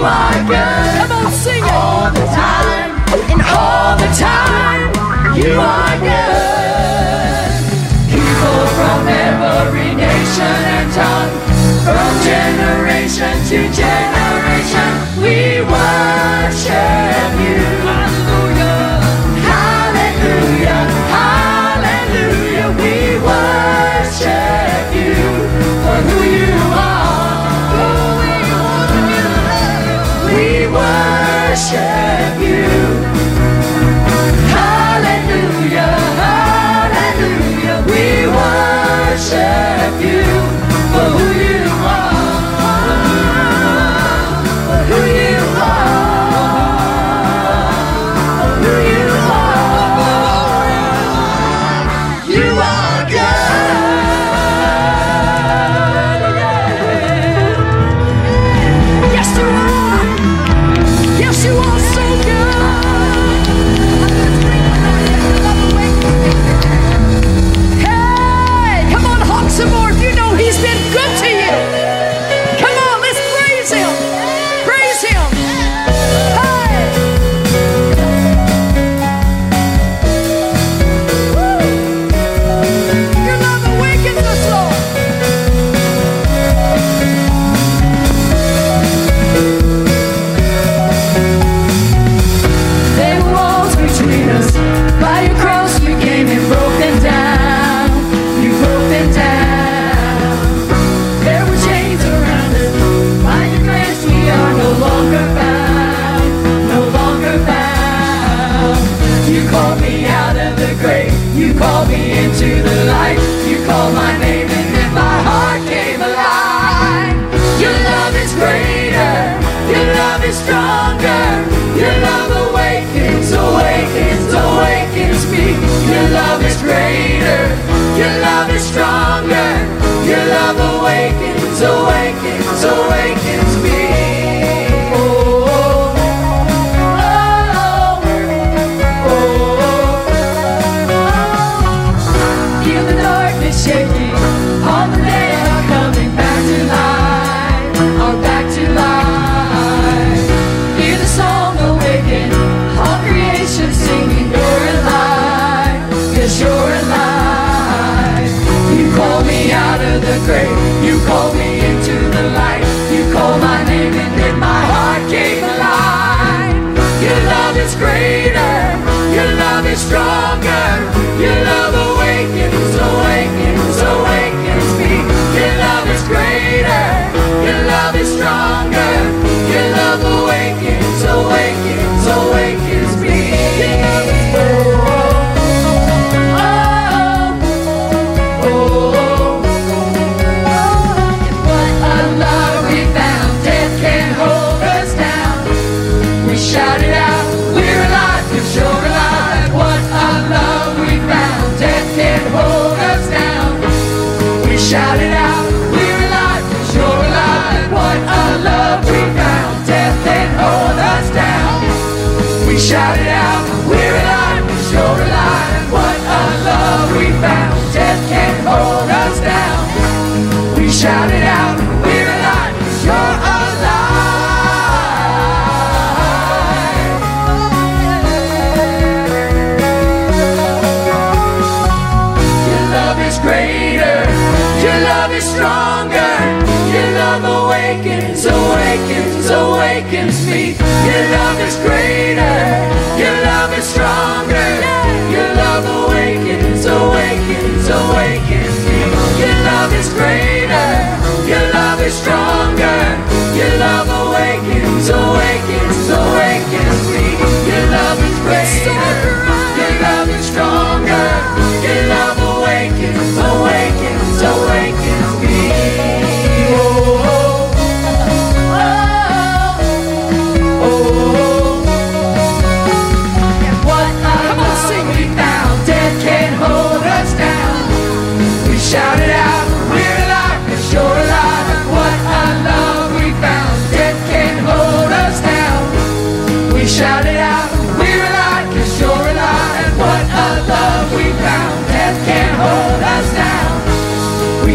my good. Come on, sing it. All the time, and all the time, you are good. People from every nation and tongue, from generation to generation. shout it.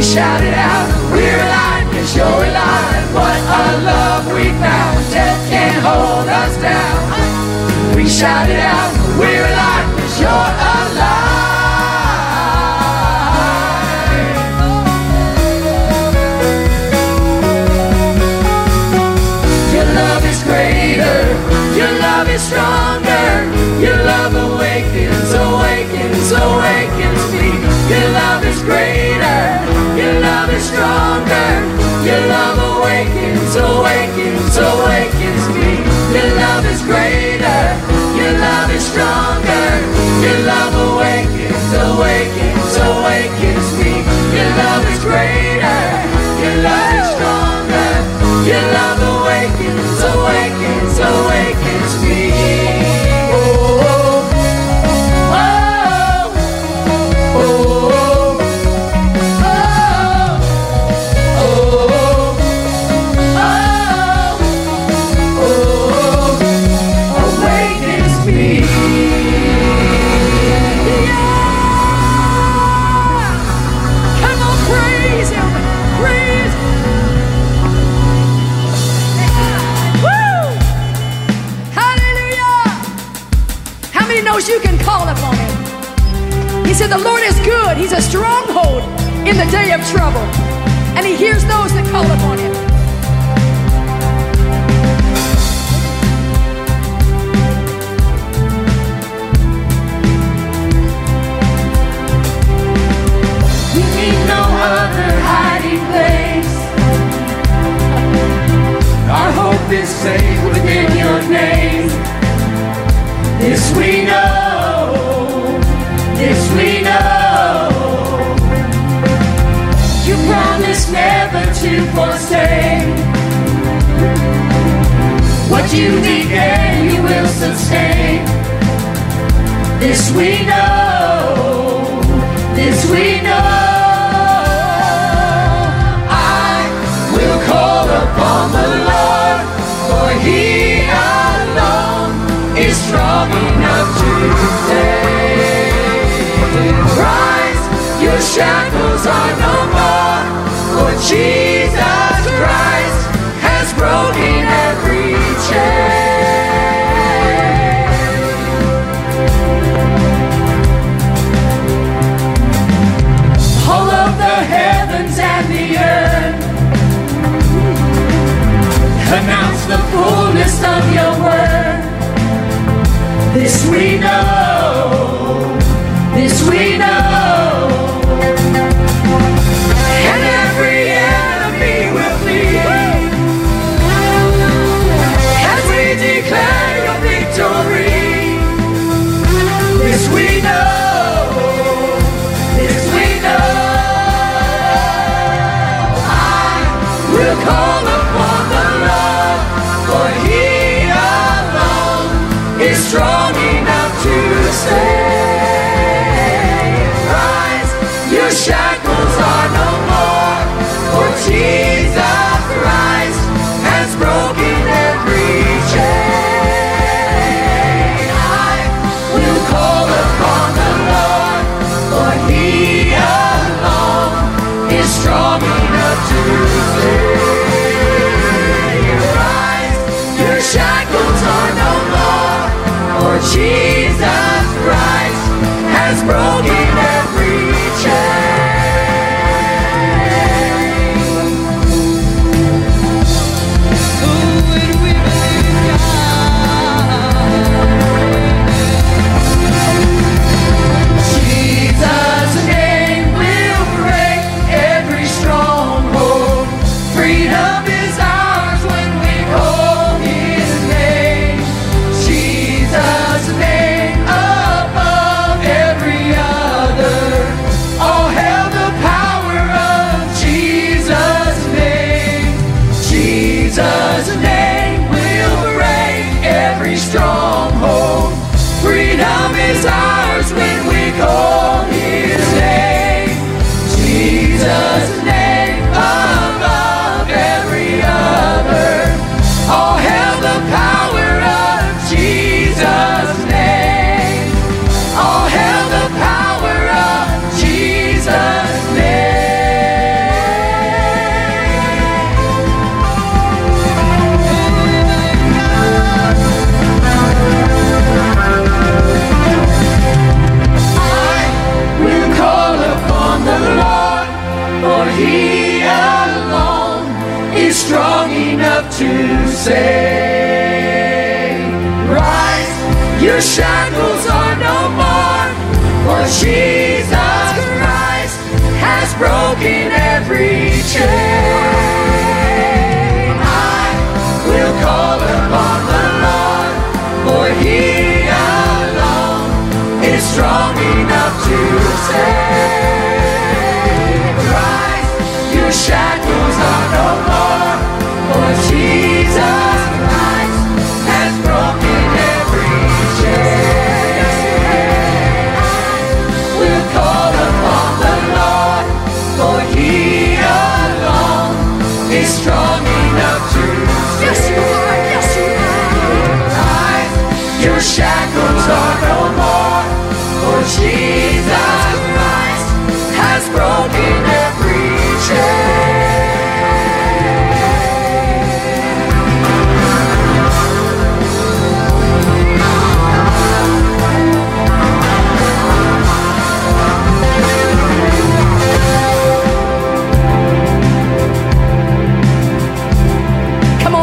shout it out, we're alive, cause you're alive. What a love we found, death can't hold us down. We shout it out, we're alive, you're alive. Your love can Him? He said, The Lord is good. He's a stronghold in the day of trouble. And He hears those that call upon Him. We need no other hiding place. Our hope is safe within your name. This we know. This we know. You never to forsake. What you began, you will sustain. This we know. This we know. I will call upon the Lord, for He alone is strong enough to save. Shackles are no more, for Jesus Christ has broken every chain. all of the heavens and the earth. Announce the fullness of your word. This we know, Jesus Christ has broken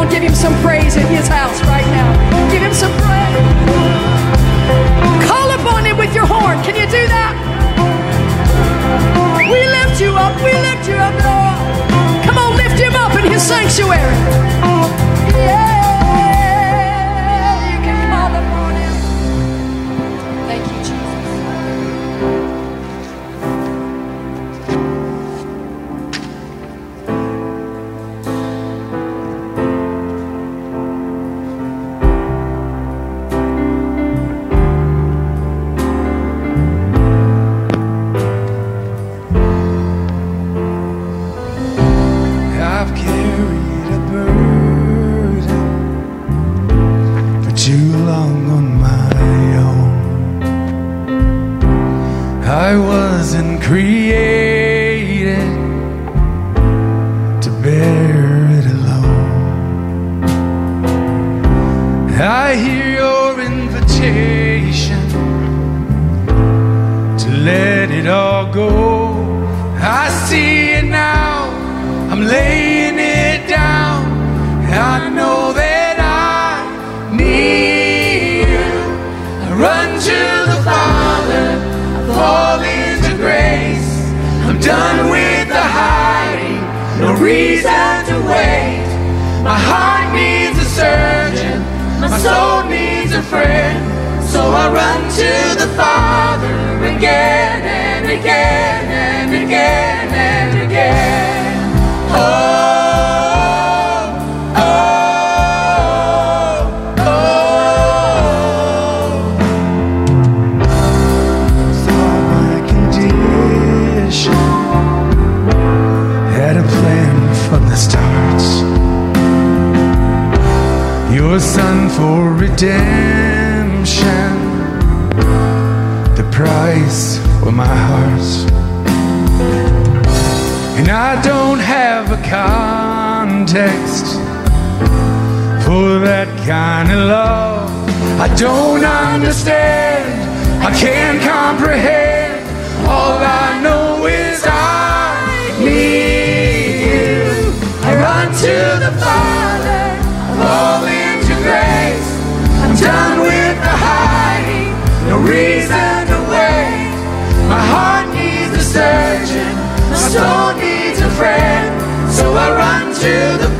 on, give him some praise in his house right now. Give him some praise. Call upon him with your horn. Can you do that? We lift you up. We lift you up, Lord. Come on, lift him up in his sanctuary. Yeah. My heart needs a surgeon, my soul needs a friend. So I run to the Father again and again and again and again. redemption, the price of my heart. And I don't have a context for that kind of love. I don't understand, I can't comprehend. All I know is I. to the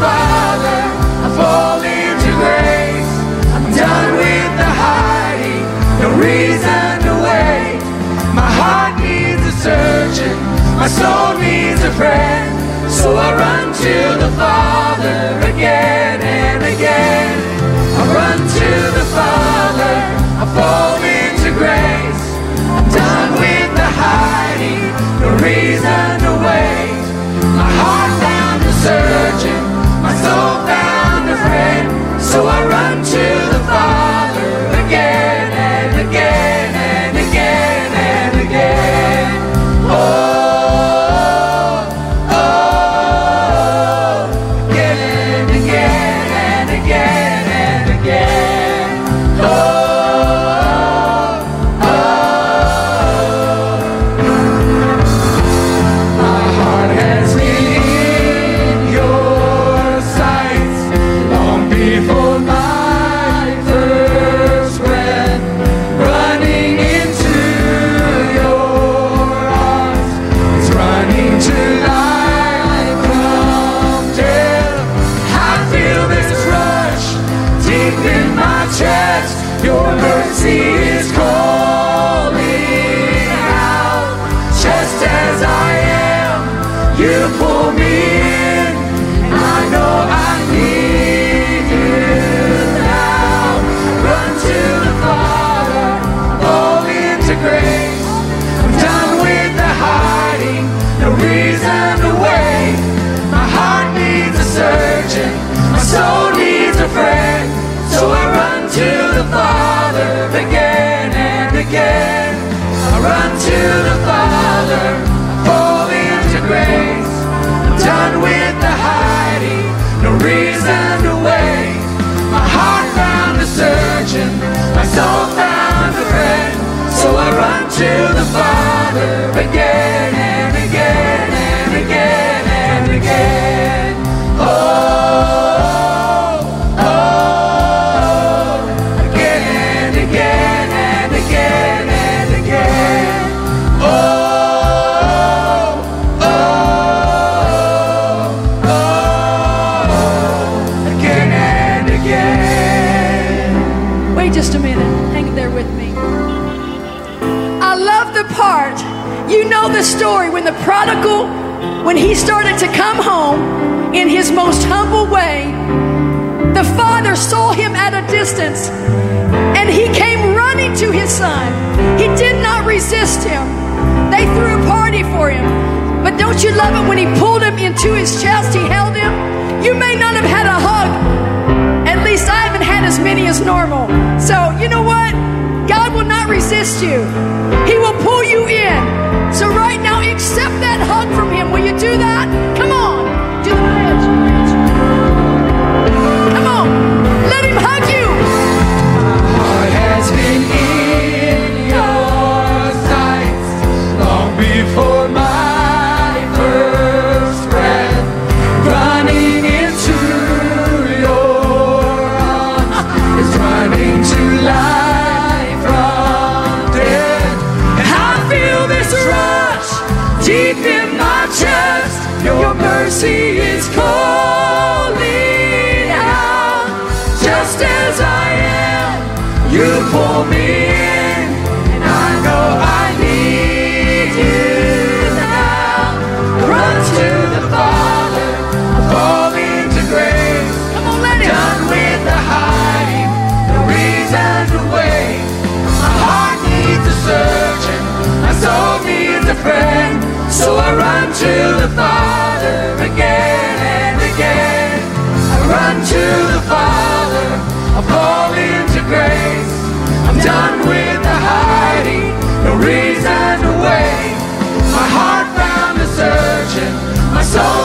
Father, I fall into grace. I'm done with the hiding, no reason to wait. My heart needs a surgeon, my soul needs a friend, so I run to again and again. I run to the Father, to the Father again you love it when he pulled him into his chest, he held him? You may not have had a hug, at least I haven't had as many as normal. So, you know what? God will not resist you, He will pull you in. So, right now, accept that hug from Him. Will you do that? Come on. Do the bridge. Come on. Let Him hug you. Mercy is calling out, just as I am. You pull me in, and I know I need you now. Run to the Father, fall into grace. Come on, let Him. Done with the hiding, no reason to wait. My heart needs a surgeon, my soul needs a friend. So I run to the Father to the Father, I fall into grace. I'm done with the hiding, no reason to wait. My heart found a surgeon, my soul